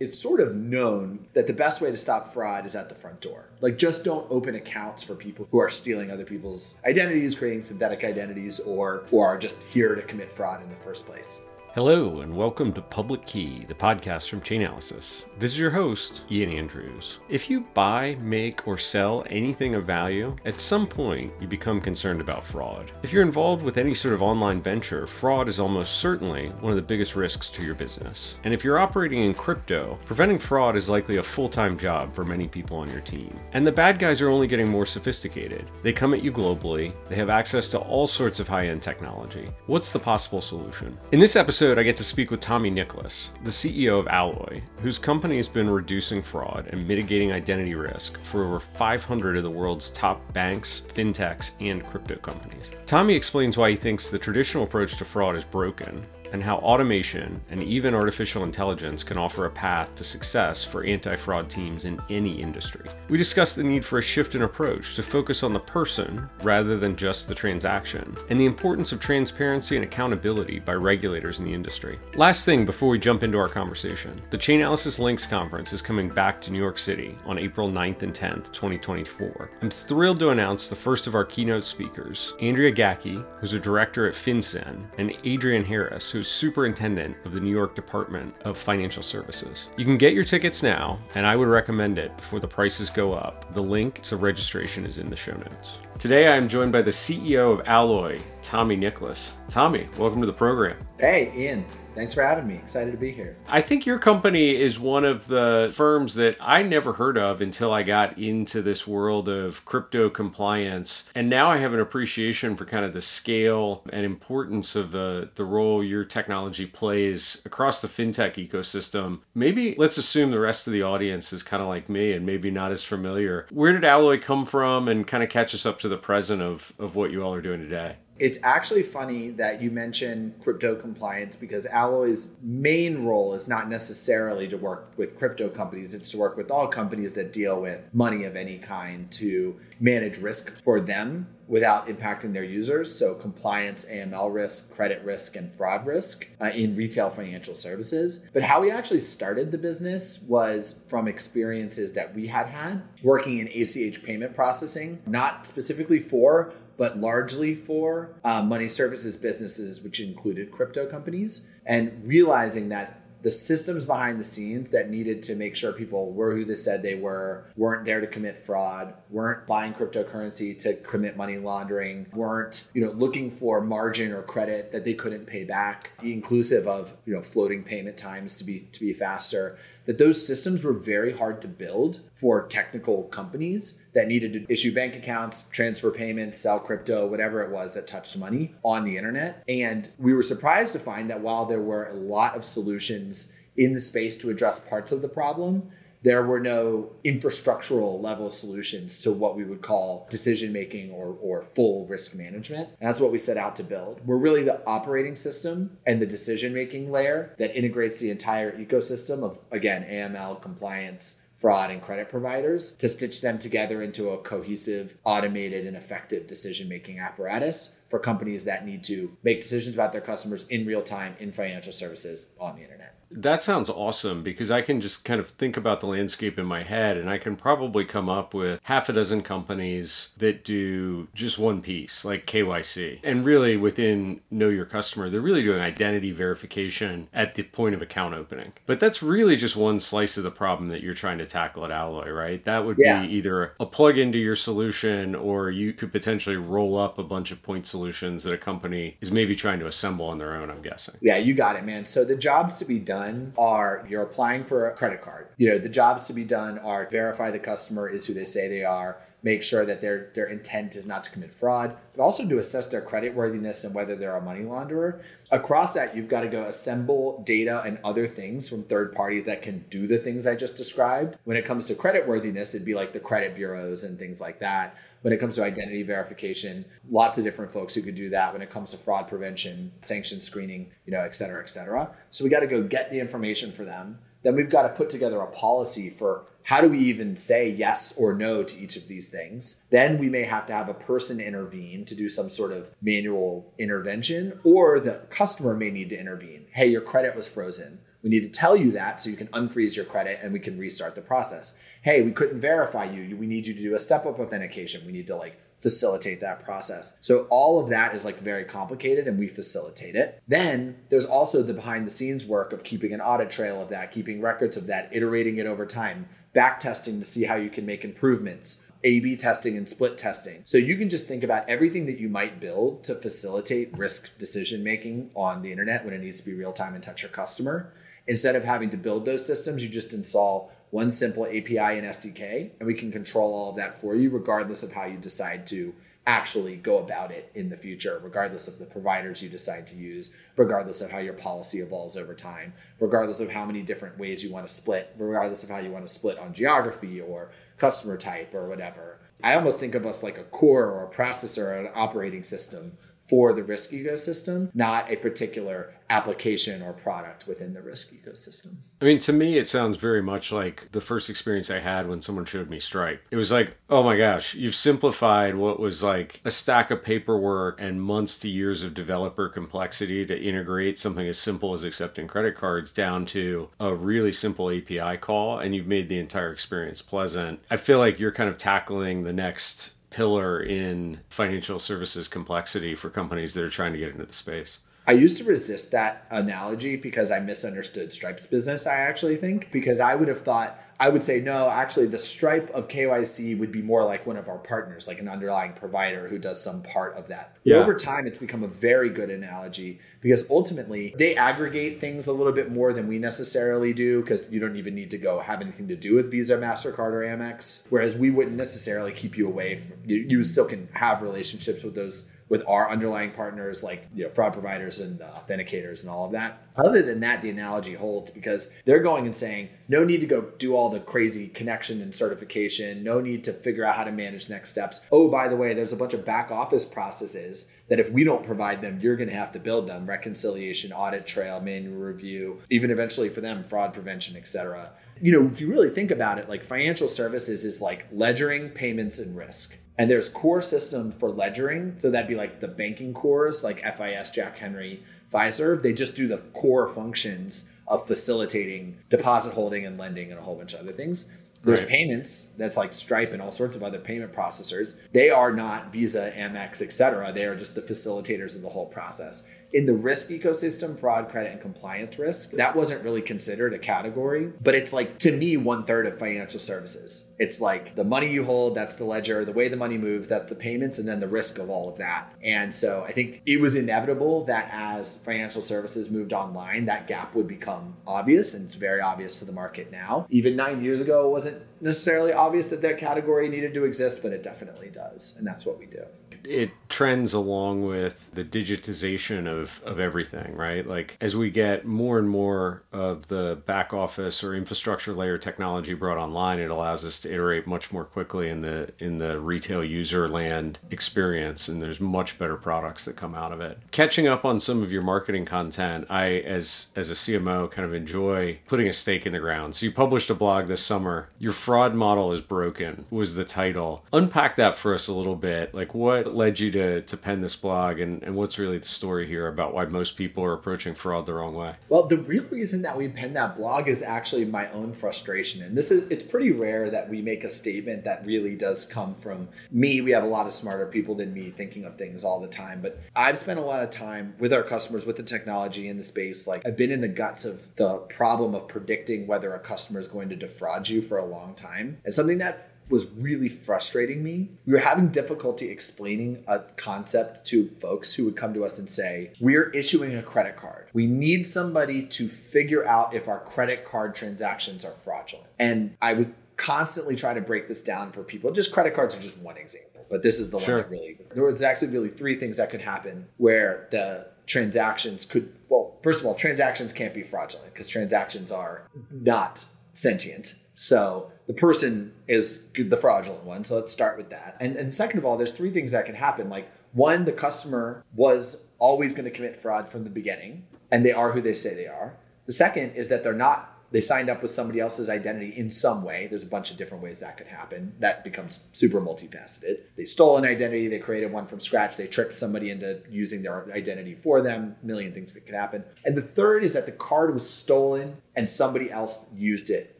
It's sort of known that the best way to stop fraud is at the front door. Like, just don't open accounts for people who are stealing other people's identities, creating synthetic identities, or, or are just here to commit fraud in the first place. Hello, and welcome to Public Key, the podcast from Chainalysis. This is your host, Ian Andrews. If you buy, make, or sell anything of value, at some point you become concerned about fraud. If you're involved with any sort of online venture, fraud is almost certainly one of the biggest risks to your business. And if you're operating in crypto, preventing fraud is likely a full time job for many people on your team. And the bad guys are only getting more sophisticated. They come at you globally, they have access to all sorts of high end technology. What's the possible solution? In this episode, episode, I get to speak with Tommy Nicholas, the CEO of Alloy, whose company has been reducing fraud and mitigating identity risk for over 500 of the world's top banks, fintechs, and crypto companies. Tommy explains why he thinks the traditional approach to fraud is broken and how automation and even artificial intelligence can offer a path to success for anti fraud teams in any industry. We discuss the need for a shift in approach to focus on the person rather than just the transaction, and the importance of transparency and accountability by regulators in the industry. Last thing before we jump into our conversation the Chainalysis Links Conference is coming back to New York City on April 9th and 10th, 2024. I'm thrilled to announce the first of our keynote speakers, Andrea Gacki, who's a director at FinCEN, and Adrienne Harris, who's superintendent of the New York Department of Financial Services. You can get your tickets now, and I would recommend it before the prices go up. The link to registration is in the show notes. Today I am joined by the CEO of Alloy, Tommy Nicholas. Tommy, welcome to the program. Hey, Ian. Thanks for having me. Excited to be here. I think your company is one of the firms that I never heard of until I got into this world of crypto compliance. And now I have an appreciation for kind of the scale and importance of the, the role your technology plays across the fintech ecosystem. Maybe let's assume the rest of the audience is kind of like me and maybe not as familiar. Where did Alloy come from and kind of catch us up to the present of, of what you all are doing today? It's actually funny that you mention crypto compliance because Alloy's main role is not necessarily to work with crypto companies, it's to work with all companies that deal with money of any kind to manage risk for them without impacting their users. So, compliance, AML risk, credit risk, and fraud risk uh, in retail financial services. But how we actually started the business was from experiences that we had had working in ACH payment processing, not specifically for but largely for uh, money services businesses, which included crypto companies, and realizing that the systems behind the scenes that needed to make sure people were who they said they were, weren't there to commit fraud, weren't buying cryptocurrency to commit money laundering, weren't, you know, looking for margin or credit that they couldn't pay back, inclusive of, you know, floating payment times to be to be faster that those systems were very hard to build for technical companies that needed to issue bank accounts, transfer payments, sell crypto, whatever it was that touched money on the internet. And we were surprised to find that while there were a lot of solutions in the space to address parts of the problem, there were no infrastructural level solutions to what we would call decision making or, or full risk management. And that's what we set out to build. We're really the operating system and the decision making layer that integrates the entire ecosystem of, again, AML, compliance, fraud, and credit providers to stitch them together into a cohesive, automated, and effective decision making apparatus for companies that need to make decisions about their customers in real time in financial services on the internet. That sounds awesome because I can just kind of think about the landscape in my head and I can probably come up with half a dozen companies that do just one piece, like KYC. And really, within Know Your Customer, they're really doing identity verification at the point of account opening. But that's really just one slice of the problem that you're trying to tackle at Alloy, right? That would yeah. be either a plug into your solution or you could potentially roll up a bunch of point solutions that a company is maybe trying to assemble on their own, I'm guessing. Yeah, you got it, man. So the jobs to be done done are you're applying for a credit card. You know, the jobs to be done are verify the customer is who they say they are, make sure that their their intent is not to commit fraud, but also to assess their credit worthiness and whether they're a money launderer. Across that, you've got to go assemble data and other things from third parties that can do the things I just described. When it comes to credit worthiness, it'd be like the credit bureaus and things like that. When it comes to identity verification, lots of different folks who could do that. When it comes to fraud prevention, sanction screening, you know, et cetera, et cetera. So we got to go get the information for them. Then we've got to put together a policy for how do we even say yes or no to each of these things? Then we may have to have a person intervene to do some sort of manual intervention, or the customer may need to intervene. Hey, your credit was frozen We need to tell you that so you can unfreeze your credit and we can restart the process. Hey, we couldn't verify you. We need you to do a step up authentication. We need to like facilitate that process. So all of that is like very complicated and we facilitate it. Then there's also the behind the scenes work of keeping an audit trail of that, keeping records of that, iterating it over time, back testing to see how you can make improvements. A B testing and split testing. So you can just think about everything that you might build to facilitate risk decision making on the internet when it needs to be real time and touch your customer. Instead of having to build those systems, you just install one simple API and SDK, and we can control all of that for you, regardless of how you decide to actually go about it in the future, regardless of the providers you decide to use, regardless of how your policy evolves over time, regardless of how many different ways you want to split, regardless of how you want to split on geography or customer type or whatever. I almost think of us like a core or a processor or an operating system for the risk ecosystem, not a particular application or product within the risk ecosystem. I mean, to me, it sounds very much like the first experience I had when someone showed me Stripe. It was like, oh my gosh, you've simplified what was like a stack of paperwork and months to years of developer complexity to integrate something as simple as accepting credit cards down to a really simple API call, and you've made the entire experience pleasant. I feel like you're kind of tackling the next pillar in financial services complexity for companies that are trying to get into the space. I used to resist that analogy because I misunderstood Stripe's business, I actually think, because I would have thought, I would say, no, actually, the Stripe of KYC would be more like one of our partners, like an underlying provider who does some part of that. Yeah. Over time, it's become a very good analogy because ultimately they aggregate things a little bit more than we necessarily do because you don't even need to go have anything to do with Visa, MasterCard, or Amex. Whereas we wouldn't necessarily keep you away from, you, you still can have relationships with those with our underlying partners like you know fraud providers and uh, authenticators and all of that. Other than that, the analogy holds because they're going and saying no need to go do all the crazy connection and certification, no need to figure out how to manage next steps. Oh, by the way, there's a bunch of back office processes that if we don't provide them, you're going to have to build them: reconciliation, audit trail, manual review, even eventually for them fraud prevention, etc. You know, if you really think about it, like financial services is like ledgering, payments, and risk and there's core system for ledgering. So that'd be like the banking cores, like FIS, Jack Henry, Fiserv. They just do the core functions of facilitating deposit holding and lending and a whole bunch of other things. There's right. payments that's like Stripe and all sorts of other payment processors. They are not Visa, Amex, etc. They are just the facilitators of the whole process in the risk ecosystem, fraud, credit, and compliance risk, that wasn't really considered a category. But it's like, to me, one third of financial services. It's like the money you hold, that's the ledger, the way the money moves, that's the payments, and then the risk of all of that. And so I think it was inevitable that as financial services moved online, that gap would become obvious. And it's very obvious to the market now. Even nine years ago, it wasn't necessarily obvious that that category needed to exist, but it definitely does. And that's what we do it trends along with the digitization of, of everything, right? Like as we get more and more of the back office or infrastructure layer technology brought online, it allows us to iterate much more quickly in the in the retail user land experience and there's much better products that come out of it. Catching up on some of your marketing content, I as as a CMO kind of enjoy putting a stake in the ground. So you published a blog this summer. Your fraud model is broken was the title. Unpack that for us a little bit. Like what led you to, to pen this blog and, and what's really the story here about why most people are approaching fraud the wrong way? Well, the real reason that we penned that blog is actually my own frustration. And this is it's pretty rare that we make a statement that really does come from me. We have a lot of smarter people than me thinking of things all the time. But I've spent a lot of time with our customers, with the technology in the space. Like I've been in the guts of the problem of predicting whether a customer is going to defraud you for a long time. And something that was really frustrating me. We were having difficulty explaining a concept to folks who would come to us and say, We're issuing a credit card. We need somebody to figure out if our credit card transactions are fraudulent. And I would constantly try to break this down for people. Just credit cards are just one example, but this is the sure. one that really, there was actually really three things that could happen where the transactions could, well, first of all, transactions can't be fraudulent because transactions are not sentient. So the person is the fraudulent one. So let's start with that. And, and second of all, there's three things that can happen. Like one, the customer was always going to commit fraud from the beginning, and they are who they say they are. The second is that they're not they signed up with somebody else's identity in some way. There's a bunch of different ways that could happen. That becomes super multifaceted. They stole an identity, they created one from scratch, they tricked somebody into using their identity for them, a million things that could happen. And the third is that the card was stolen and somebody else used it,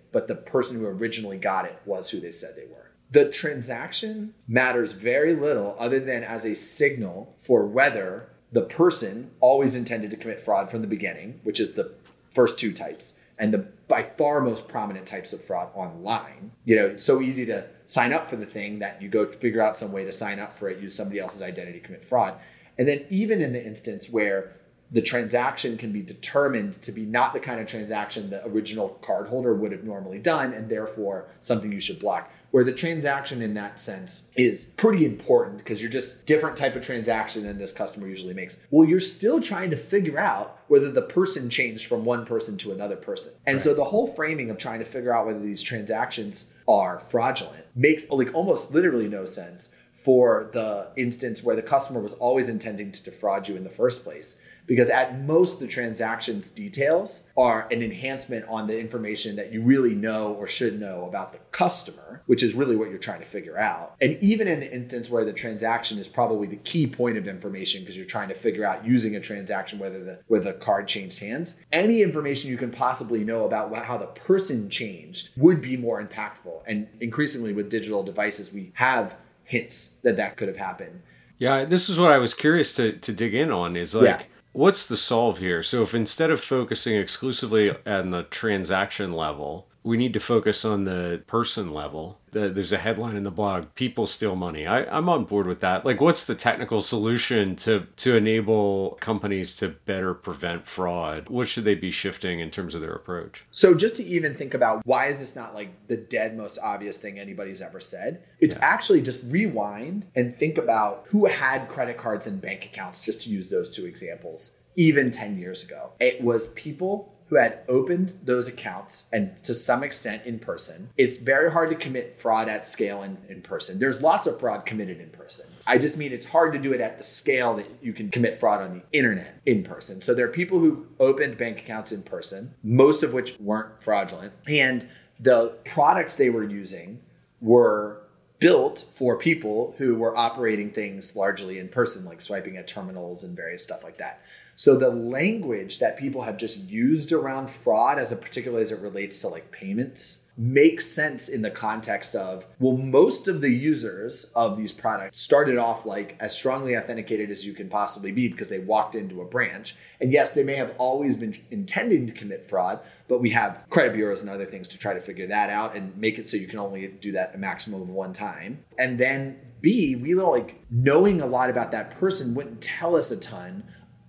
but the person who originally got it was who they said they were. The transaction matters very little other than as a signal for whether the person always intended to commit fraud from the beginning, which is the first two types and the by far most prominent types of fraud online. You know, so easy to sign up for the thing that you go figure out some way to sign up for it, use somebody else's identity, commit fraud. And then even in the instance where the transaction can be determined to be not the kind of transaction the original cardholder would have normally done, and therefore something you should block where the transaction in that sense is pretty important because you're just different type of transaction than this customer usually makes. Well, you're still trying to figure out whether the person changed from one person to another person. And right. so the whole framing of trying to figure out whether these transactions are fraudulent makes like almost literally no sense for the instance where the customer was always intending to defraud you in the first place because at most the transactions details are an enhancement on the information that you really know or should know about the customer, which is really what you're trying to figure out. And even in the instance where the transaction is probably the key point of information because you're trying to figure out using a transaction whether the whether the card changed hands, any information you can possibly know about how the person changed would be more impactful. And increasingly with digital devices, we have hints that that could have happened. Yeah, this is what I was curious to to dig in on is like yeah what's the solve here? So if instead of focusing exclusively on the transaction level, we need to focus on the person level. there's a headline in the blog: "People steal money." I, I'm on board with that. Like, what's the technical solution to to enable companies to better prevent fraud? What should they be shifting in terms of their approach? So, just to even think about why is this not like the dead most obvious thing anybody's ever said? It's yeah. actually just rewind and think about who had credit cards and bank accounts. Just to use those two examples, even ten years ago, it was people who had opened those accounts and to some extent in person. It's very hard to commit fraud at scale in, in person. There's lots of fraud committed in person. I just mean it's hard to do it at the scale that you can commit fraud on the internet in person. So there are people who opened bank accounts in person, most of which weren't fraudulent. And the products they were using were built for people who were operating things largely in person, like swiping at terminals and various stuff like that. So the language that people have just used around fraud, as a particularly as it relates to like payments, makes sense in the context of well, most of the users of these products started off like as strongly authenticated as you can possibly be because they walked into a branch. And yes, they may have always been intending to commit fraud, but we have credit bureaus and other things to try to figure that out and make it so you can only do that a maximum of one time. And then B, we like knowing a lot about that person wouldn't tell us a ton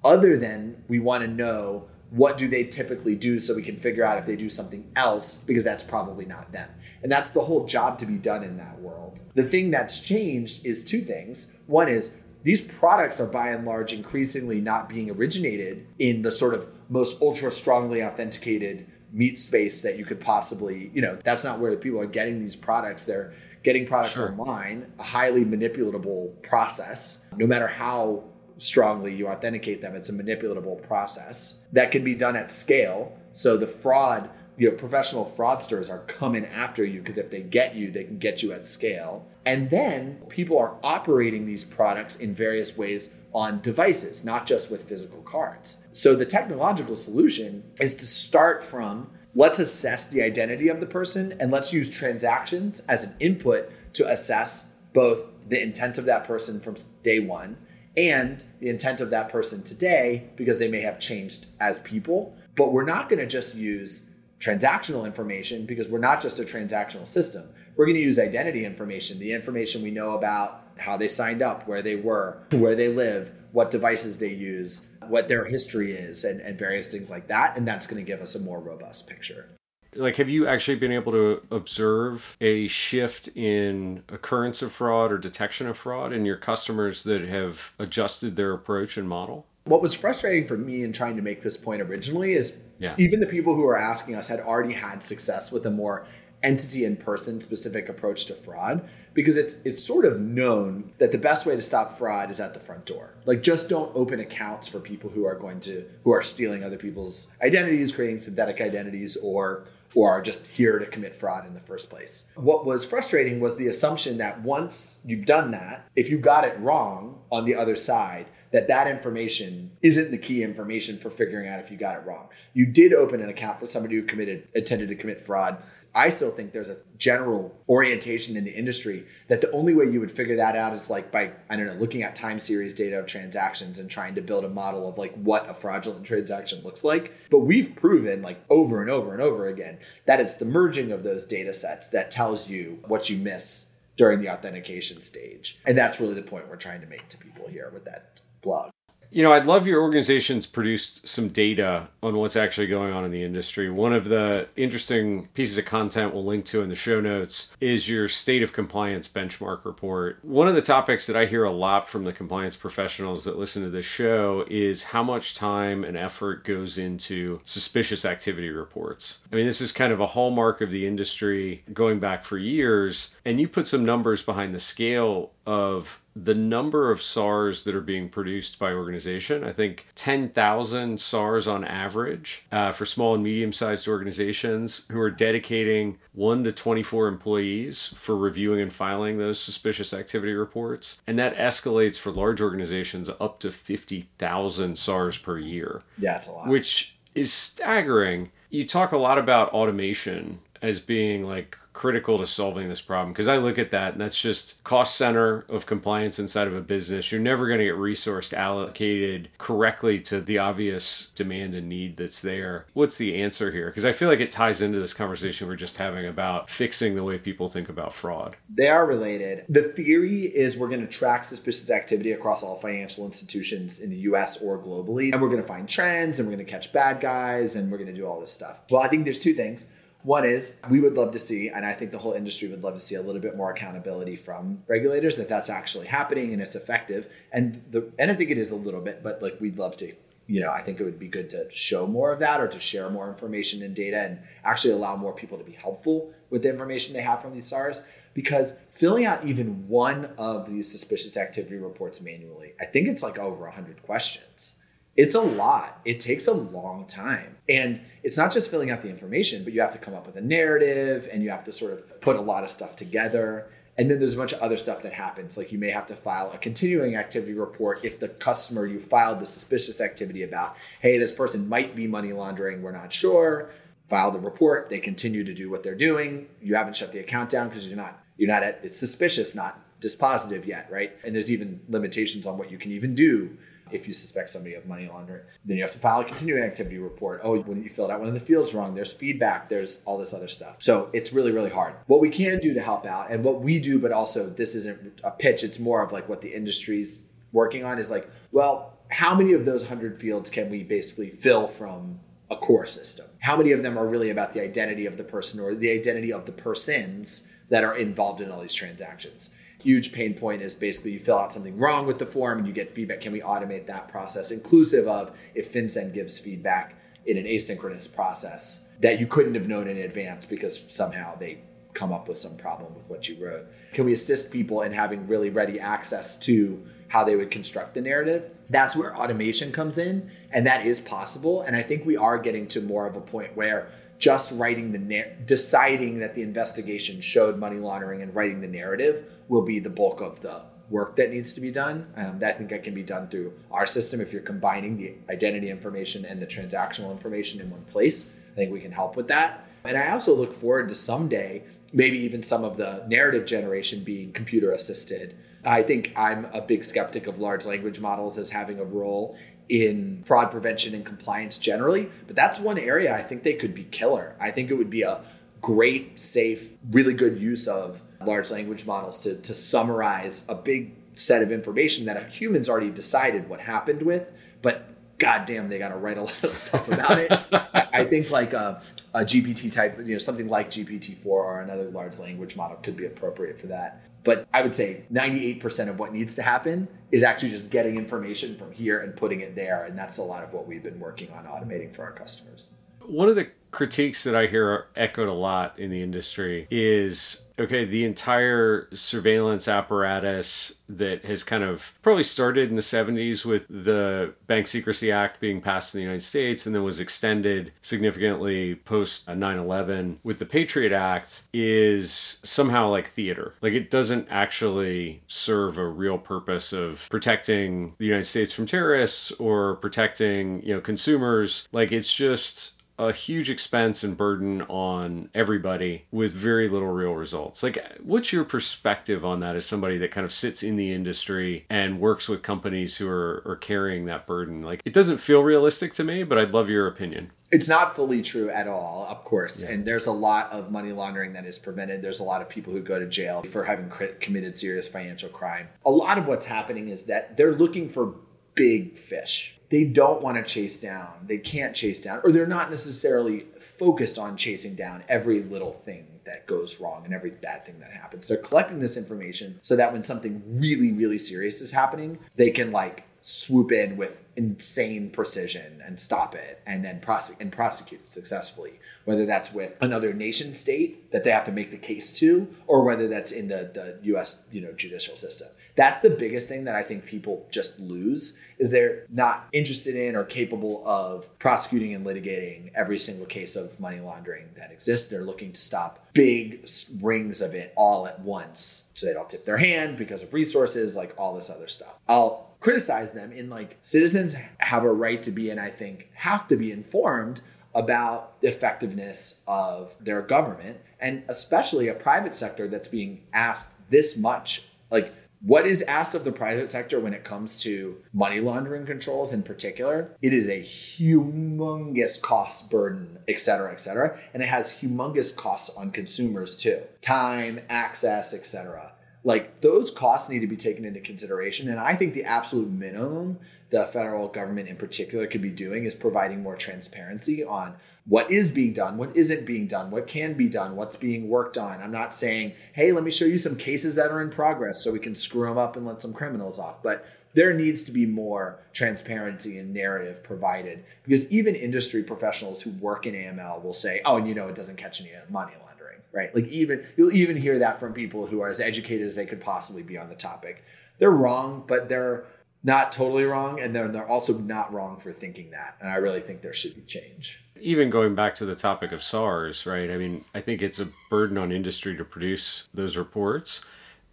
other than we want to know what do they typically do so we can figure out if they do something else because that's probably not them. And that's the whole job to be done in that world. The thing that's changed is two things. One is these products are by and large increasingly not being originated in the sort of most ultra strongly authenticated meat space that you could possibly you know that's not where people are getting these products. They're getting products sure. online a highly manipulatable process. No matter how strongly you authenticate them. It's a manipulatable process that can be done at scale. So the fraud, you know, professional fraudsters are coming after you because if they get you, they can get you at scale. And then people are operating these products in various ways on devices, not just with physical cards. So the technological solution is to start from let's assess the identity of the person and let's use transactions as an input to assess both the intent of that person from day one and the intent of that person today because they may have changed as people. But we're not going to just use transactional information because we're not just a transactional system. We're going to use identity information, the information we know about how they signed up, where they were, where they live, what devices they use, what their history is, and, and various things like that. And that's going to give us a more robust picture like have you actually been able to observe a shift in occurrence of fraud or detection of fraud in your customers that have adjusted their approach and model what was frustrating for me in trying to make this point originally is yeah. even the people who are asking us had already had success with a more entity and person specific approach to fraud because it's it's sort of known that the best way to stop fraud is at the front door. Like just don't open accounts for people who are going to who are stealing other people's identities, creating synthetic identities or or are just here to commit fraud in the first place. What was frustrating was the assumption that once you've done that, if you got it wrong on the other side, that that information isn't the key information for figuring out if you got it wrong. You did open an account for somebody who committed intended to commit fraud. I still think there's a general orientation in the industry that the only way you would figure that out is like by I don't know looking at time series data of transactions and trying to build a model of like what a fraudulent transaction looks like. But we've proven like over and over and over again that it's the merging of those data sets that tells you what you miss during the authentication stage. And that's really the point we're trying to make to people here with that blog. You know, I'd love your organization's produced some data on what's actually going on in the industry. One of the interesting pieces of content we'll link to in the show notes is your state of compliance benchmark report. One of the topics that I hear a lot from the compliance professionals that listen to this show is how much time and effort goes into suspicious activity reports. I mean, this is kind of a hallmark of the industry going back for years, and you put some numbers behind the scale of the number of SARs that are being produced by organization. I think 10,000 SARs on average uh, for small and medium sized organizations who are dedicating 1 to 24 employees for reviewing and filing those suspicious activity reports. And that escalates for large organizations up to 50,000 SARs per year. Yeah, that's a lot. Which is staggering. You talk a lot about automation as being like critical to solving this problem because I look at that and that's just cost center of compliance inside of a business. You're never going to get resource allocated correctly to the obvious demand and need that's there. What's the answer here? Because I feel like it ties into this conversation we're just having about fixing the way people think about fraud. They are related. The theory is we're going to track suspicious activity across all financial institutions in the US or globally, and we're going to find trends and we're going to catch bad guys and we're going to do all this stuff. Well, I think there's two things. One is we would love to see, and I think the whole industry would love to see a little bit more accountability from regulators that that's actually happening and it's effective. And the and I think it is a little bit, but like we'd love to. You know, I think it would be good to show more of that or to share more information and data and actually allow more people to be helpful with the information they have from these SARs. Because filling out even one of these suspicious activity reports manually, I think it's like over 100 questions it's a lot. It takes a long time. And it's not just filling out the information, but you have to come up with a narrative and you have to sort of put a lot of stuff together. And then there's a bunch of other stuff that happens. Like you may have to file a continuing activity report if the customer you filed the suspicious activity about, hey, this person might be money laundering, we're not sure. File the report, they continue to do what they're doing. You haven't shut the account down because you're not you're not at it's suspicious, not dispositive yet, right? And there's even limitations on what you can even do if you suspect somebody of money laundering. Then you have to file a continuing activity report. Oh, when you filled out one of the fields wrong, there's feedback, there's all this other stuff. So it's really, really hard. What we can do to help out and what we do, but also this isn't a pitch, it's more of like what the industry's working on is like, well, how many of those 100 fields can we basically fill from a core system? How many of them are really about the identity of the person or the identity of the persons that are involved in all these transactions? Huge pain point is basically you fill out something wrong with the form and you get feedback. Can we automate that process, inclusive of if FinCEN gives feedback in an asynchronous process that you couldn't have known in advance because somehow they come up with some problem with what you wrote? Can we assist people in having really ready access to how they would construct the narrative? That's where automation comes in, and that is possible. And I think we are getting to more of a point where just writing the deciding that the investigation showed money laundering and writing the narrative will be the bulk of the work that needs to be done. Um, that I think that can be done through our system if you're combining the identity information and the transactional information in one place. I think we can help with that. And I also look forward to someday, maybe even some of the narrative generation being computer assisted. I think I'm a big skeptic of large language models as having a role in fraud prevention and compliance generally, but that's one area I think they could be killer. I think it would be a great, safe, really good use of large language models to, to summarize a big set of information that a humans already decided what happened with, but goddamn, they got to write a lot of stuff about it. I, I, think like uh, a, a GPT type, you know, something like GPT-4 or another large language model could be appropriate for that. But I would say 98% of what needs to happen is actually just getting information from here and putting it there. And that's a lot of what we've been working on automating for our customers. One of the critiques that I hear echoed a lot in the industry is okay, the entire surveillance apparatus that has kind of probably started in the 70s with the Bank Secrecy Act being passed in the United States and then was extended significantly post 9 11 with the Patriot Act is somehow like theater. Like it doesn't actually serve a real purpose of protecting the United States from terrorists or protecting, you know, consumers. Like it's just a huge expense and burden on everybody with very little real results. Like, what's your perspective on that as somebody that kind of sits in the industry and works with companies who are, are carrying that burden? Like, it doesn't feel realistic to me, but I'd love your opinion. It's not fully true at all, of course. Yeah. And there's a lot of money laundering that is prevented. There's a lot of people who go to jail for having committed serious financial crime. A lot of what's happening is that they're looking for big fish they don't want to chase down, they can't chase down, or they're not necessarily focused on chasing down every little thing that goes wrong and every bad thing that happens. They're collecting this information so that when something really, really serious is happening, they can like swoop in with insane precision and stop it and then prosecute and prosecute it successfully whether that's with another nation state that they have to make the case to or whether that's in the, the US you know judicial system that's the biggest thing that I think people just lose is they're not interested in or capable of prosecuting and litigating every single case of money laundering that exists. They're looking to stop big rings of it all at once so they don't tip their hand because of resources, like all this other stuff. I'll criticize them in like citizens have a right to be and I think have to be informed about the effectiveness of their government and especially a private sector that's being asked this much like what is asked of the private sector when it comes to money laundering controls in particular it is a humongous cost burden et cetera et cetera. And it has humongous costs on consumers too. Time access et cetera. Like those costs need to be taken into consideration. And i think the absolute minimum the federal government in particular could be doing is providing more transparency on what is being done, what isn't being done, what can be done, what's being worked on. I'm not saying, hey, let me show you some cases that are in progress so we can screw them up and let some criminals off. But there needs to be more transparency and narrative provided because even industry professionals who work in AML will say, oh, and you know, it doesn't catch any money laundering, right? Like even you'll even hear that from people who are as educated as they could possibly be on the topic. They're wrong, but they're not totally wrong, and they're, they're also not wrong for thinking that. And I really think there should be change. Even going back to the topic of SARs, right? I mean, I think it's a burden on industry to produce those reports.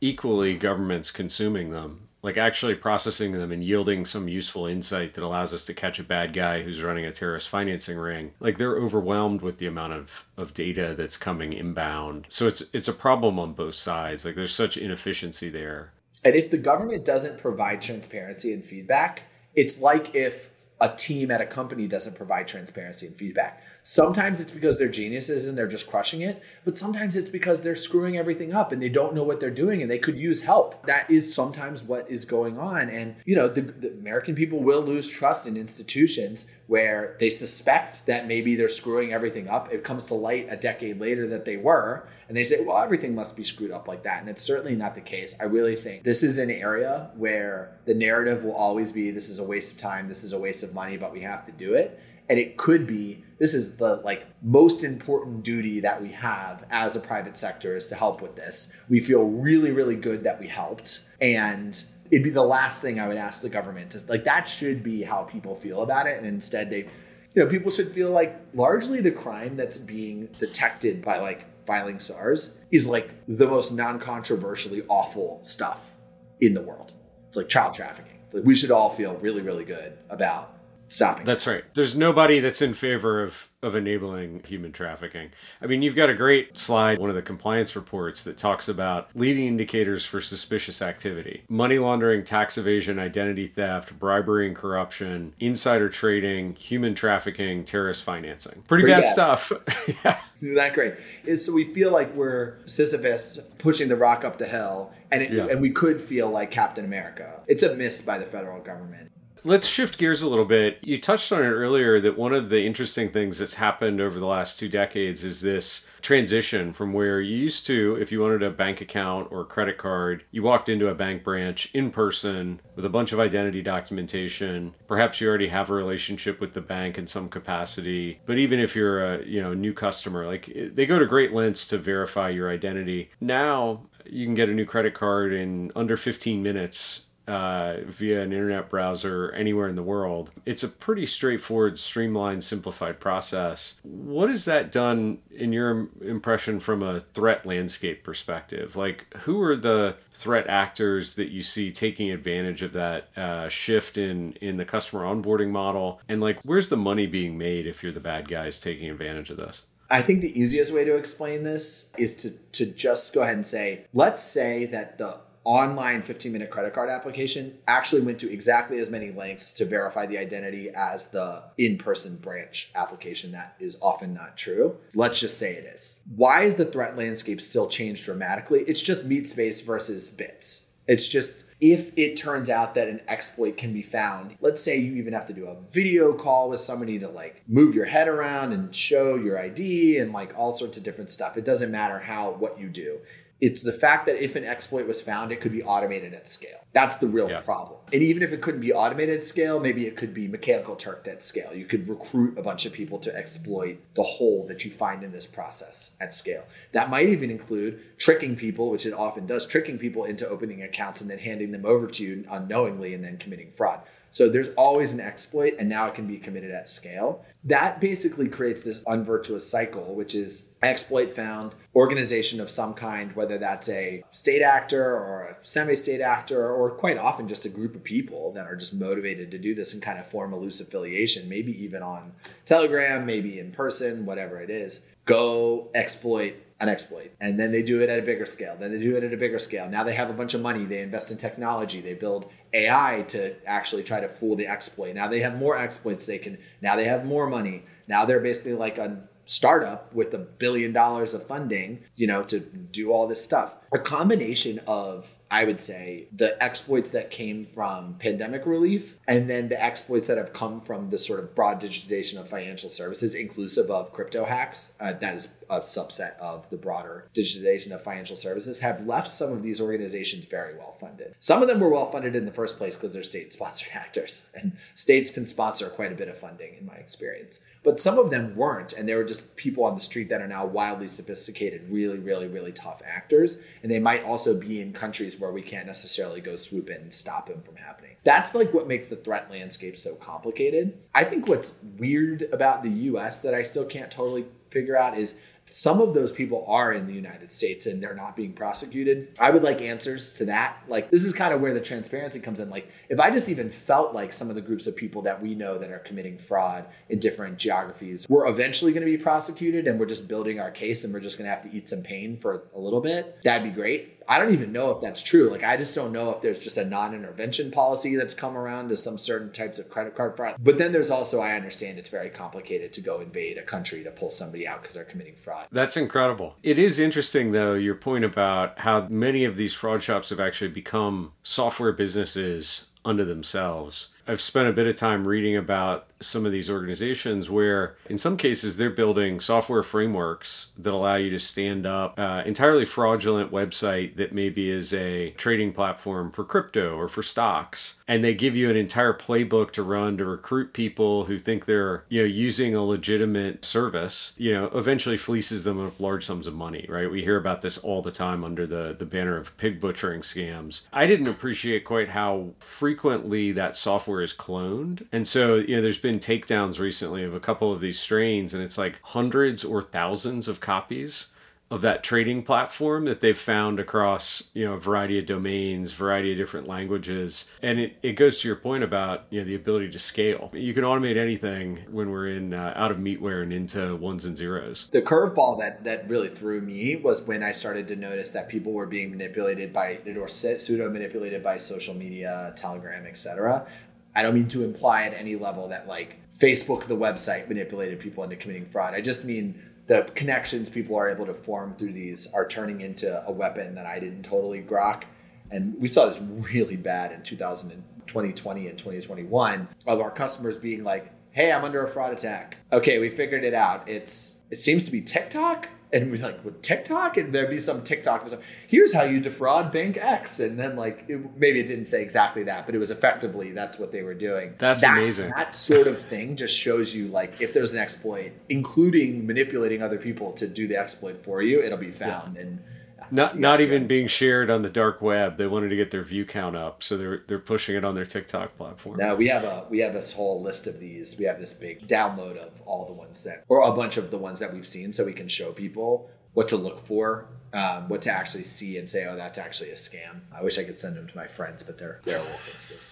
Equally, governments consuming them, like actually processing them and yielding some useful insight that allows us to catch a bad guy who's running a terrorist financing ring. Like they're overwhelmed with the amount of, of data that's coming inbound. So it's it's a problem on both sides. Like there's such inefficiency there. And if the government doesn't provide transparency and feedback, it's like if a team at a company doesn't provide transparency and feedback. Sometimes it's because they're geniuses and they're just crushing it, but sometimes it's because they're screwing everything up and they don't know what they're doing and they could use help. That is sometimes what is going on. And, you know, the, the American people will lose trust in institutions where they suspect that maybe they're screwing everything up. It comes to light a decade later that they were, and they say, well, everything must be screwed up like that. And it's certainly not the case. I really think this is an area where the narrative will always be this is a waste of time, this is a waste of money, but we have to do it. And it could be this is the like most important duty that we have as a private sector is to help with this. We feel really really good that we helped. And it'd be the last thing i would ask the government to like that should be how people feel about it. And instead they you know people should feel like largely the crime that's being detected by like filing SARs is like the most non-controversially awful stuff in the world. It's like child trafficking. Like we should all feel really really good about stopping. That's right. There's nobody that's in favor of of enabling human trafficking. I mean, you've got a great slide, one of the compliance reports that talks about leading indicators for suspicious activity money laundering, tax evasion, identity theft, bribery and corruption, insider trading, human trafficking, terrorist financing. Pretty, Pretty bad, bad, stuff. yeah. That great. So we feel like we're Sisyphus pushing the rock up the hill, and it, yeah. and we could feel like Captain America. It's a miss by the federal government Let's shift gears a little bit. You touched on it earlier that one of the interesting things that's happened over the last two decades is this transition from where you used to, if you wanted a bank account or credit card, you walked into a bank branch in person with a bunch of identity documentation. Perhaps you already have a relationship with the bank in some capacity, but even if you're a you know new customer, like they go to great lengths to verify your identity. Now you can get a new credit card in under 15 minutes uh, via an internet browser anywhere in the world. It's a pretty straightforward, streamlined, simplified process. What has that done in your impression from a threat landscape perspective? Like, who are the threat actors that you see taking advantage of that uh, shift in in the customer onboarding model? And like, where's the money being made if you're the bad guys taking advantage of this? I think the easiest way to explain this is to to just go ahead and say, let's say that the online 15 minute credit card application actually went to exactly as many lengths to verify the identity as the in person branch application. That is often not true. Let's just say it is. Why is the threat landscape still changed dramatically? It's just meat space versus bits. It's just if it turns out that an exploit can be found, let's say you even have to do a video call with somebody to like move your head around and show your ID and like all sorts of different stuff. It doesn't matter how what you do. It's the fact that if an exploit was found, it could be automated at scale. That's the real yeah. problem. And even if it couldn't be automated at scale, maybe it could be mechanical turked at scale. You could recruit a bunch of people to exploit the hole that you find in this process at scale. That might even include tricking people, which it often does, tricking people into opening accounts and then handing them over to you unknowingly and then committing fraud. So there's always an exploit, and now it can be committed at scale. That basically creates this unvirtuous cycle, which is exploit found, organization of some kind, whether that's a state actor or a semi state actor, or quite often just a group of people that are just motivated to do this and kind of form a loose affiliation, maybe even on Telegram, maybe in person, whatever it is. Go exploit an exploit. And then they do it at a bigger scale. Then they do it at a bigger scale. Now they have a bunch of money. They invest in technology. They build AI to actually try to fool the exploit. Now they have more exploits they can, now they have more money. Now they're basically like a startup with a billion dollars of funding, you know, to do all this stuff. A combination of, I would say, the exploits that came from pandemic relief and then the exploits that have come from the sort of broad digitization of financial services, inclusive of crypto hacks. Uh, that is a subset of the broader digitization of financial services, have left some of these organizations very well funded. Some of them were well funded in the first place because they're state sponsored actors, and states can sponsor quite a bit of funding, in my experience. But some of them weren't, and they were just people on the street that are now wildly sophisticated, really, really, really tough actors. And they might also be in countries where we can't necessarily go swoop in and stop them from happening. That's like what makes the threat landscape so complicated. I think what's weird about the US that I still can't totally figure out is some of those people are in the United States and they're not being prosecuted. I would like answers to that. Like, this is kind of where the transparency comes in. Like, if I just even felt like some of the groups of people that we know that are committing fraud in different geographies were eventually going to be prosecuted and we're just building our case and we're just going to have to eat some pain for a little bit, that'd be great. I don't even know if that's true. Like, I just don't know if there's just a non intervention policy that's come around to some certain types of credit card fraud. But then there's also, I understand it's very complicated to go invade a country to pull somebody out because they're committing fraud. That's incredible. It is interesting, though, your point about how many of these fraud shops have actually become software businesses unto themselves. I've spent a bit of time reading about some of these organizations where in some cases they're building software frameworks that allow you to stand up uh, entirely fraudulent website that maybe is a trading platform for crypto or for stocks and they give you an entire playbook to run to recruit people who think they're you know using a legitimate service. You know eventually fleeces them of large sums of money right? We hear about this all the time under the the banner of pig butchering scams. I didn't appreciate quite how frequently that software is cloned. And so you know there's been been takedowns recently of a couple of these strains, and it's like hundreds or thousands of copies of that trading platform that they've found across you know a variety of domains variety of different languages. And it, it goes to your point about you know the ability to scale. You can automate anything when we're in uh, out of meatware and into ones and zeros. The curveball that that really threw me was when i started to notice that people were being manipulated by or pseudo manipulated by social media telegram etc I don't mean to imply at any level that like Facebook, the website, manipulated people into committing fraud. I just mean the connections people are able to form through these are turning into a weapon that I didn't totally grok. And we saw this really bad in 2012 2020 and 2021 of our customers being like, "Hey, I'm under a fraud attack." Okay, we figured it out. It's it seems to be TikTok and we're like with TikTok, and there'd be some TikTok. Here's how you defraud Bank X, and then like it, maybe it didn't say exactly that, but it was effectively that's what they were doing. That's that, amazing. That sort of thing just shows you like if there's an exploit, including manipulating other people to do the exploit for you, it'll be found yeah. and not not even being shared on the dark web. They wanted to get their view count up, so they're they're pushing it on their TikTok platform. Now we have a we have this whole list of these. We have this big download of all the ones that, or a bunch of the ones that we've seen, so we can show people what to look for um, what to actually see and say, oh, that's actually a scam. I wish I could send them to my friends, but they're they're a little sensitive.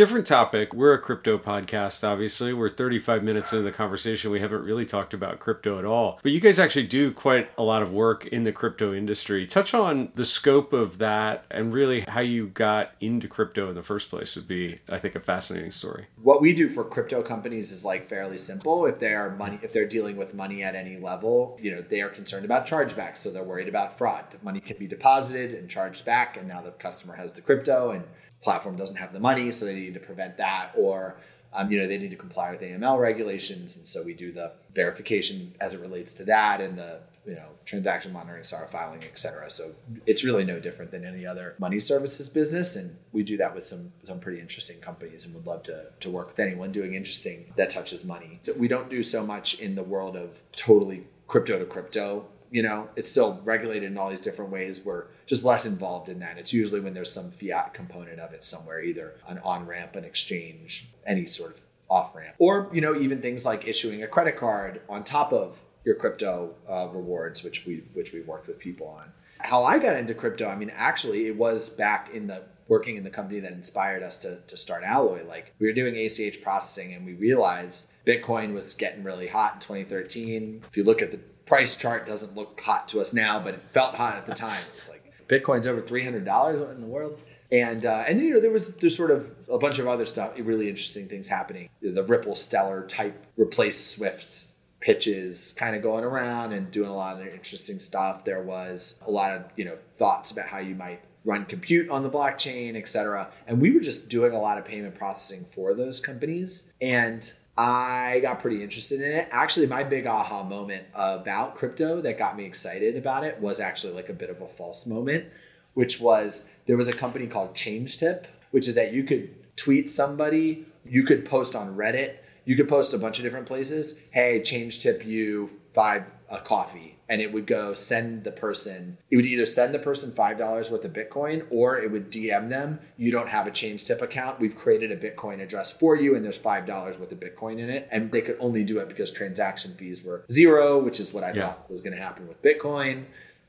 Different topic. We're a crypto podcast, obviously. We're 35 minutes into the conversation. We haven't really talked about crypto at all. But you guys actually do quite a lot of work in the crypto industry. Touch on the scope of that and really how you got into crypto in the first place would be, I think, a fascinating story. What we do for crypto companies is like fairly simple. If they are money, if they're dealing with money at any level, you know, they are concerned about chargebacks. So they're worried about fraud. Money can be deposited and charged back, and now the customer has the crypto and platform doesn't have the money, so they need to prevent that. Or um, you know, they need to comply with AML regulations, and so we do the verification as it relates to that and the you know transaction monitoring, SAR filing, etc. So it's really no different than any other money services business, and we do that with some some pretty interesting companies, and would love to to work with anyone doing interesting that touches money. So we don't do so much in the world of totally crypto to crypto you know it's still regulated in all these different ways. We're just less involved in that. It's usually when there's some fiat component of it somewhere either an on ramp an exchange any sort of off ramp or you know even things like issuing a credit card on top of your crypto uh, rewards which we which we worked with people on. How i got into crypto i mean actually it was back in the working in the company that inspired us to, to start alloy. Like we were doing ach processing and we realized bitcoin was getting really hot in 2013 if you look at the price chart doesn't look hot to us now, but it felt hot at the time. Like Bitcoin's over three hundred dollars in the world. And uh, and you know there was there's sort of a bunch of other stuff, really interesting things happening. The Ripple Stellar type replace Swift pitches kind of going around and doing a lot of interesting stuff. There was a lot of you know thoughts about how you might run compute on the blockchain, et cetera. And we were just doing a lot of payment processing for those companies. And I got pretty interested in it. Actually, my big aha moment about crypto that got me excited about it was actually like a bit of a false moment, which was there was a company called Change Tip, which is that you could tweet somebody, you could post on Reddit, you could post a bunch of different places. Hey, change tip you five a coffee and it would go send the person it would either send the person five dollars worth of bitcoin or it would dm them you don't have a change tip account. We've created a bitcoin address for you and there's five dollars worth of bitcoin in it. And they could only do it because transaction fees were zero which is what i yeah. thought was going to happen with bitcoin.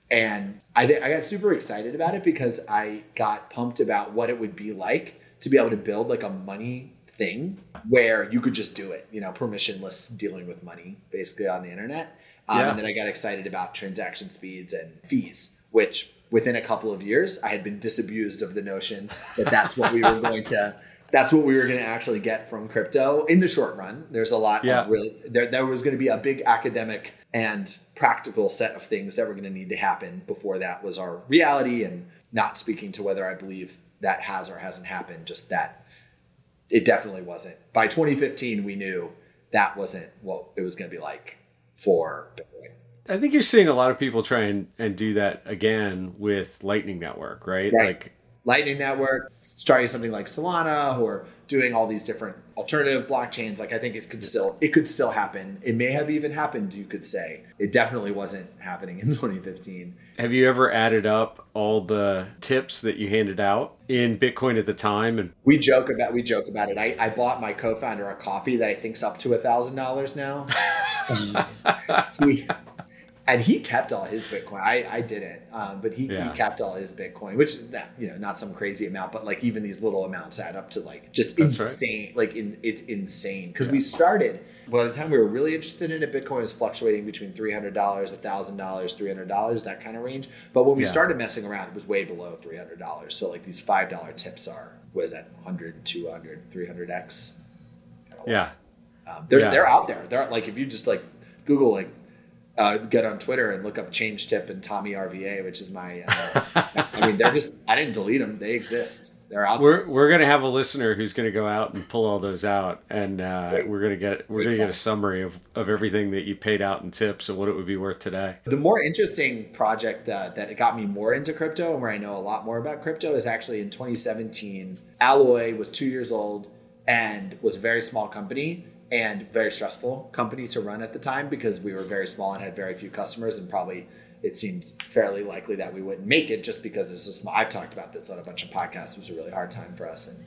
And I, th- I got super excited about it because i got pumped about what it would be like to be able to build like a money thing where you could just do it you know permissionless dealing with money basically on the internet um, yeah. And then I got excited about transaction speeds and fees, which within a couple of years, I had been disabused of the notion that that's what we were going to. That's what we were going to actually get from crypto in the short run. There's a lot yeah. of really there. There was going to be a big academic and practical set of things that were going to need to happen before that was our reality. And not speaking to whether I believe that has or hasn't happened, just that it definitely wasn't. By 2015, we knew that wasn't what it was going to be like for Bitcoin. I think you're seeing a lot of people try and, and do that again with Lightning Network, right? right. Like Lightning Network, starting something like Solana or doing all these different alternative blockchains. Like I think it could still it could still happen. It may have even happened, you could say. It definitely wasn't happening in 2015. Have you ever added up all the tips that you handed out in Bitcoin at the time? And we joke about we joke about it. I, I bought my co-founder a coffee that I think's up to a thousand dollars now. he, and he kept all his Bitcoin. I, I didn't, um, but he, yeah. he kept all his Bitcoin, which that you know not some crazy amount, but like even these little amounts add up to like just That's insane. Right. Like in, it's insane because yeah. we started. By the time we were really interested in it, Bitcoin was fluctuating between three hundred dollars, thousand dollars, three hundred dollars, that kind of range. But when we yeah. started messing around, it was way below three hundred dollars. So like these five dollar tips are was at 100, 200, 300 x. Yeah, um, they're they're out there. They're like if you just like Google like uh, get on Twitter and look up Change Tip and Tommy RVA, which is my. Uh, I mean, they're just. I didn't delete them. They exist. They're out. We're we're gonna have a listener who's gonna go out and pull all those out, and uh, we're gonna get we're gonna get a summary of, of everything that you paid out in tips and what it would be worth today. The more interesting project that that got me more into crypto and where I know a lot more about crypto is actually in 2017. Alloy was two years old and was a very small company and very stressful company to run at the time because we were very small and had very few customers and probably it seemed fairly likely that we wouldn't make it just because it's a. I've talked about this on a bunch of podcasts. It was a really hard time for us, and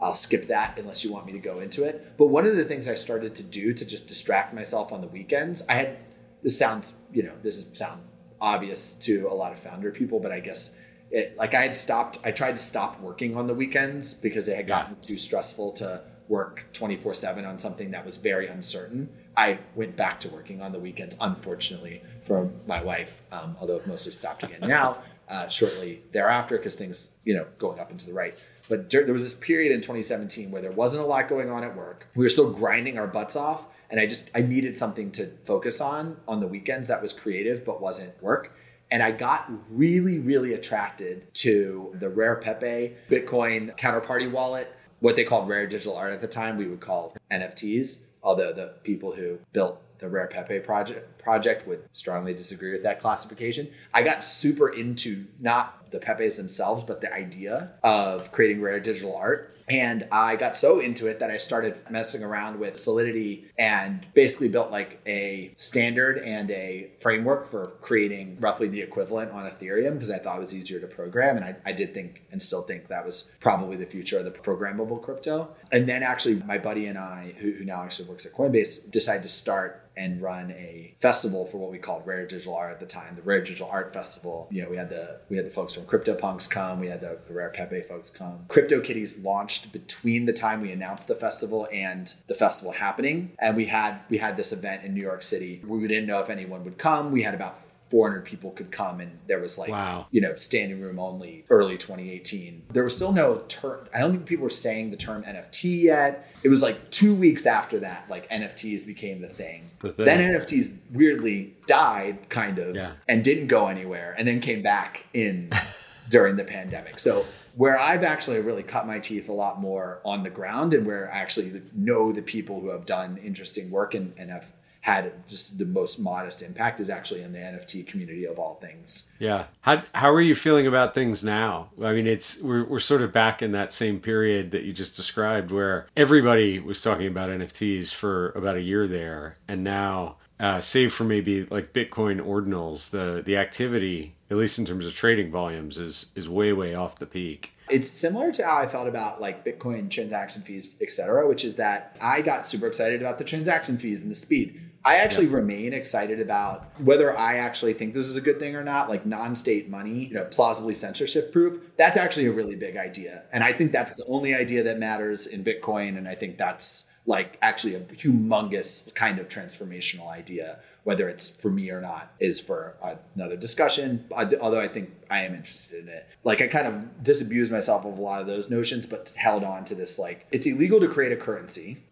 I'll skip that unless you want me to go into it. But one of the things I started to do to just distract myself on the weekends, I had this sounds you know this is sound obvious to a lot of founder people, but I guess it like I had stopped. I tried to stop working on the weekends because it had gotten too stressful to work 24 7 on something that was very uncertain I went back to working on the weekends, unfortunately, for my wife, um, although I've mostly stopped again now, uh, shortly thereafter, because things, you know, going up and to the right. But there was this period in 2017 where there wasn't a lot going on at work. We were still grinding our butts off. And I just, I needed something to focus on on the weekends that was creative but wasn't work. And I got really, really attracted to the Rare Pepe Bitcoin counterparty wallet, what they called rare digital art at the time, we would call NFTs although the people who built the Rare Pepe project project would strongly disagree with that classification. I got super into not the Pepes themselves, but the idea of creating rare digital art. And I got so into it that I started messing around with Solidity and basically built like a standard and a framework for creating roughly the equivalent on Ethereum because I thought it was easier to program. And I, I did think and still think that was probably the future of the programmable crypto. And then actually, my buddy and I, who, who now actually works at Coinbase, decided to start and run a festival for what we called Rare Digital Art at the time, the Rare Digital Art Festival. You know, we had the we had the folks from CryptoPunks come, we had the, the Rare Pepe folks come. CryptoKitties launched between the time we announced the festival and the festival happening, and we had we had this event in New York City. We didn't know if anyone would come. We had about 400 people could come and there was like wow. you know standing room only early 2018 there was still no term i don't think people were saying the term nft yet it was like two weeks after that like nfts became the thing, the thing. then nfts weirdly died kind of yeah. and didn't go anywhere and then came back in during the pandemic so where I've actually really cut my teeth a lot more on the ground and where I actually know the people who have done interesting work and, and have had just the most modest impact is actually in the NFT community of all things. Yeah. How, how are you feeling about things now? I mean, it's we're, we're sort of back in that same period that you just described where everybody was talking about NFTs for about a year there. And now, uh, save for maybe like Bitcoin ordinals, the, the activity, at least in terms of trading volumes, is, is way, way off the peak. It's similar to how I felt about like Bitcoin transaction fees, et cetera, which is that I got super excited about the transaction fees and the speed I actually yeah. remain excited about whether I actually think this is a good thing or not. Like non-state money, you know, plausibly censorship proof. That's actually a really big idea, and I think that's the only idea that matters in Bitcoin. And I think that's like actually a humongous kind of transformational idea. Whether it's for me or not is for another discussion. Although I think I am interested in it. Like I kind of disabused myself of a lot of those notions, but held on to this like it's illegal to create a currency.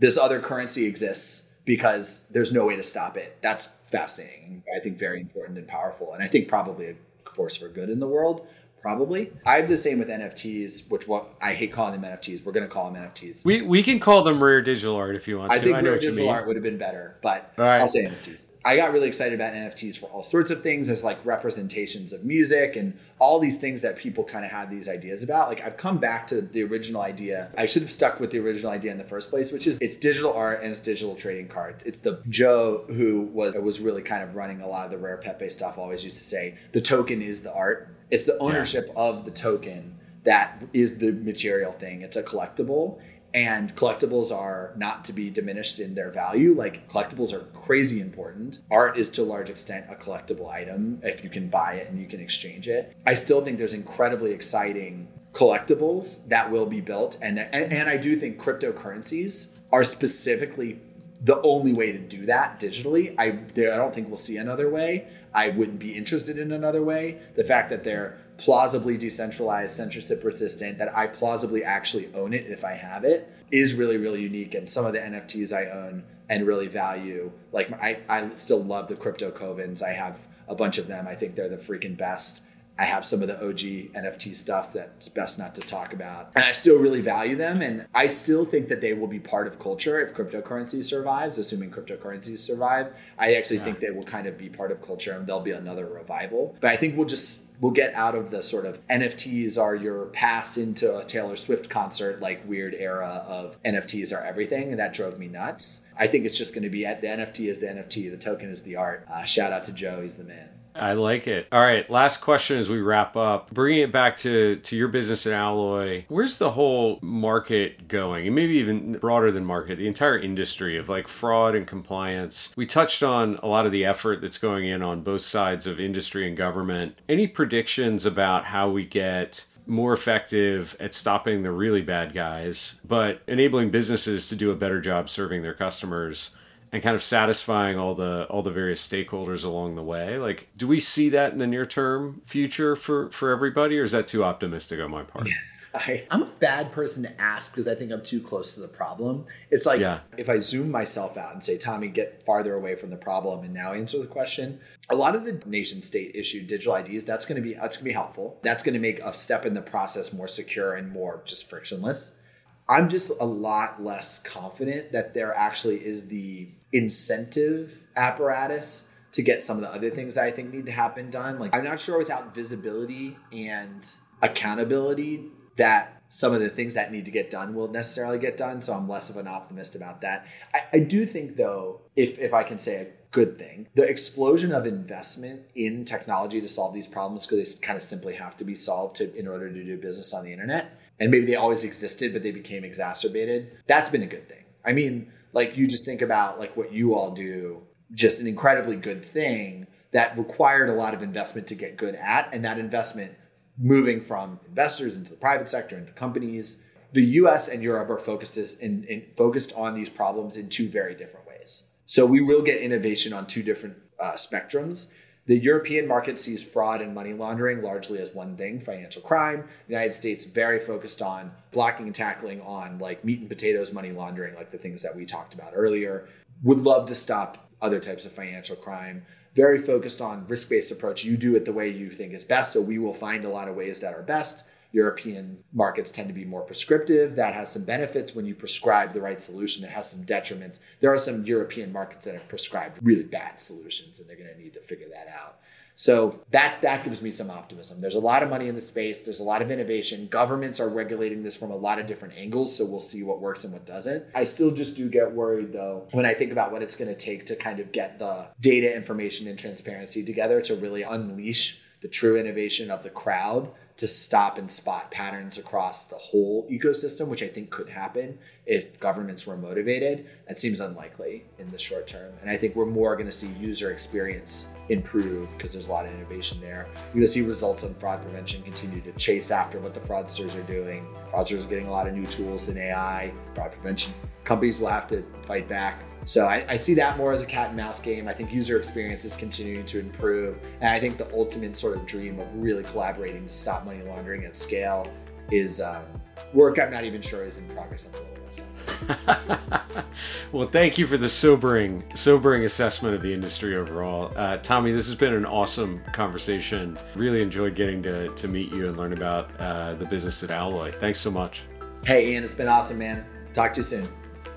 This other currency exists because there's no way to stop it. That's fascinating. I think very important and powerful. And I think probably a force for good in the world. Probably. I have the same with NFTs, which what I hate calling them NFTs. We're going to call them NFTs. We, we can call them rare digital art if you want I to. think I rare digital art would have been better, but I'll say NFTs. I got really excited about NFTs for all sorts of things as like representations of music and all these things that people kind of had these ideas about. Like I've come back to the original idea. I should have stuck with the original idea in the first place, which is it's digital art and it's digital trading cards. It's the Joe who was was really kind of running a lot of the rare Pepe stuff always used to say the token is the art. It's the ownership yeah. of the token that is the material thing. It's a collectible and collectibles are not to be diminished in their value. Like collectibles are crazy important. Art is to a large extent a collectible item if you can buy it and you can exchange it. I still think there's incredibly exciting collectibles that will be built and and, and I do think cryptocurrencies are specifically the only way to do that digitally. I I don't think we'll see another way. I wouldn't be interested in another way. The fact that they're plausibly decentralized, censorship resistant, that I plausibly actually own it if I have it, is really, really unique. And some of the NFTs I own and really value. Like I, I still love the crypto covens. I have a bunch of them. I think they're the freaking best. I have some of the OG NFT stuff that's best not to talk about. And I still really value them. And I still think that they will be part of culture if cryptocurrency survives, assuming cryptocurrencies survive. I actually yeah. think they will kind of be part of culture and there'll be another revival. But I think we'll just we'll get out of the sort of NFTs are your pass into a Taylor Swift concert like weird era of NFTs are everything. And that drove me nuts. I think it's just going to be at the NFT is the NFT, the token is the art. Uh, shout out to Joe, he's the man. I like it. All right, last question as we wrap up. Bringing it back to to your business at Alloy, where's the whole market going? And maybe even broader than market, the entire industry of like fraud and compliance. We touched on a lot of the effort that's going in on both sides of industry and government. Any predictions about how we get more effective at stopping the really bad guys, but enabling businesses to do a better job serving their customers? And kind of satisfying all the all the various stakeholders along the way like do we see that in the near term future for for everybody or is that too optimistic on my part I, am a bad person to ask because I think I'm too close to the problem. It's like yeah. if I zoom myself out and say, Tommy, get farther away from the problem and now answer the question. A lot of the nation state issued digital IDs, that's gonna be that's gonna be helpful. That's gonna make a step in the process more secure and more just frictionless. I'm just a lot less confident that there actually is the incentive apparatus to get some of the other things that I think need to happen done. Like I'm not sure without visibility and accountability that some of the things that need to get done will necessarily get done. So I'm less of an optimist about that. I, I do think though, if if I can say a good thing, the explosion of investment in technology to solve these problems because they kind of simply have to be solved to, in order to do business on the internet. And maybe they always existed, but they became exacerbated. That's been a good thing. I mean, like you just think about like what you all do just an incredibly good thing that required a lot of investment to get good at and that investment moving from investors into the private sector into companies. The us and europe are focused in, in focused on these problems in two very different ways. So we will get innovation on two different uh, spectrums the European market sees fraud and money laundering largely as one thing, financial crime. The United States very focused on blocking and tackling on like meat and potatoes money laundering, like the things that we talked about earlier. Would love to stop other types of financial crime. Very focused on risk-based approach. You do it the way you think is best. So we will find a lot of ways that are best. European markets tend to be more prescriptive. That has some benefits when you prescribe the right solution. It has some detriments. There are some European markets that have prescribed really bad solutions, and they're going to need to figure that out. So that that gives me some optimism. There's a lot of money in the space. There's a lot of innovation. Governments are regulating this from a lot of different angles, so we'll see what works and what doesn't. I still just do get worried though when I think about what it's going to take to kind of get the data, information, and transparency together to really unleash the true innovation of the crowd to stop and spot patterns across the whole ecosystem, which I think could happen if governments were motivated. That seems unlikely in the short term. And I think we're more going to see user experience improve because there's a lot of innovation there. We're going to see results on fraud prevention continue to chase after what the fraudsters are doing. Fraudsters are getting a lot of new tools in AI, fraud prevention. Companies will have to fight back so I, I, see that more as a cat and mouse game. I think user experience is continuing to improve. And I think the ultimate sort of dream of really collaborating to stop money laundering at scale is um, work I'm not even sure is in progress. I'm a little less well, thank you for the sobering, sobering assessment of the industry overall. Uh, Tommy, this has been an awesome conversation. Really enjoyed getting to, to meet you and learn about uh, the business at Alloy. Thanks so much. Hey, Ian, it's been awesome, man. Talk to you soon.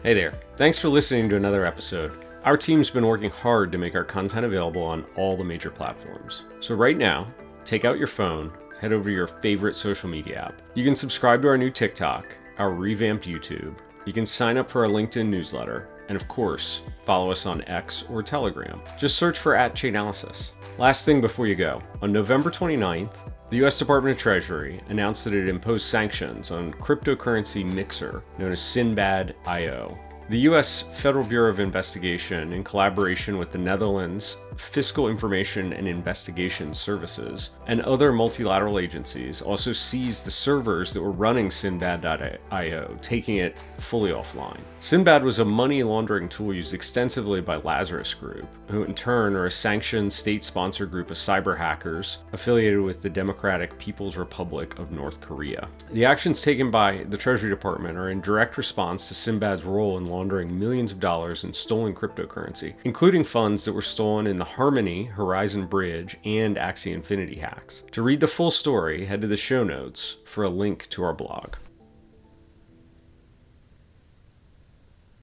Hey there. Thanks for listening to another episode. Our team's been working hard to make our content available on all the major platforms. So, right now, take out your phone, head over to your favorite social media app. You can subscribe to our new TikTok, our revamped YouTube. You can sign up for our LinkedIn newsletter, and of course, follow us on X or Telegram. Just search for at Chainalysis. Last thing before you go on November 29th, the US Department of Treasury announced that it imposed sanctions on cryptocurrency mixer known as Sinbad.io. The US Federal Bureau of Investigation, in collaboration with the Netherlands Fiscal Information and Investigation Services, and other multilateral agencies also seized the servers that were running Sinbad.io, taking it fully offline. Sinbad was a money laundering tool used extensively by Lazarus Group, who in turn are a sanctioned state sponsored group of cyber hackers affiliated with the Democratic People's Republic of North Korea. The actions taken by the Treasury Department are in direct response to Sinbad's role in laundering millions of dollars in stolen cryptocurrency, including funds that were stolen in the Harmony, Horizon Bridge, and Axie Infinity hacks. To read the full story, head to the show notes for a link to our blog.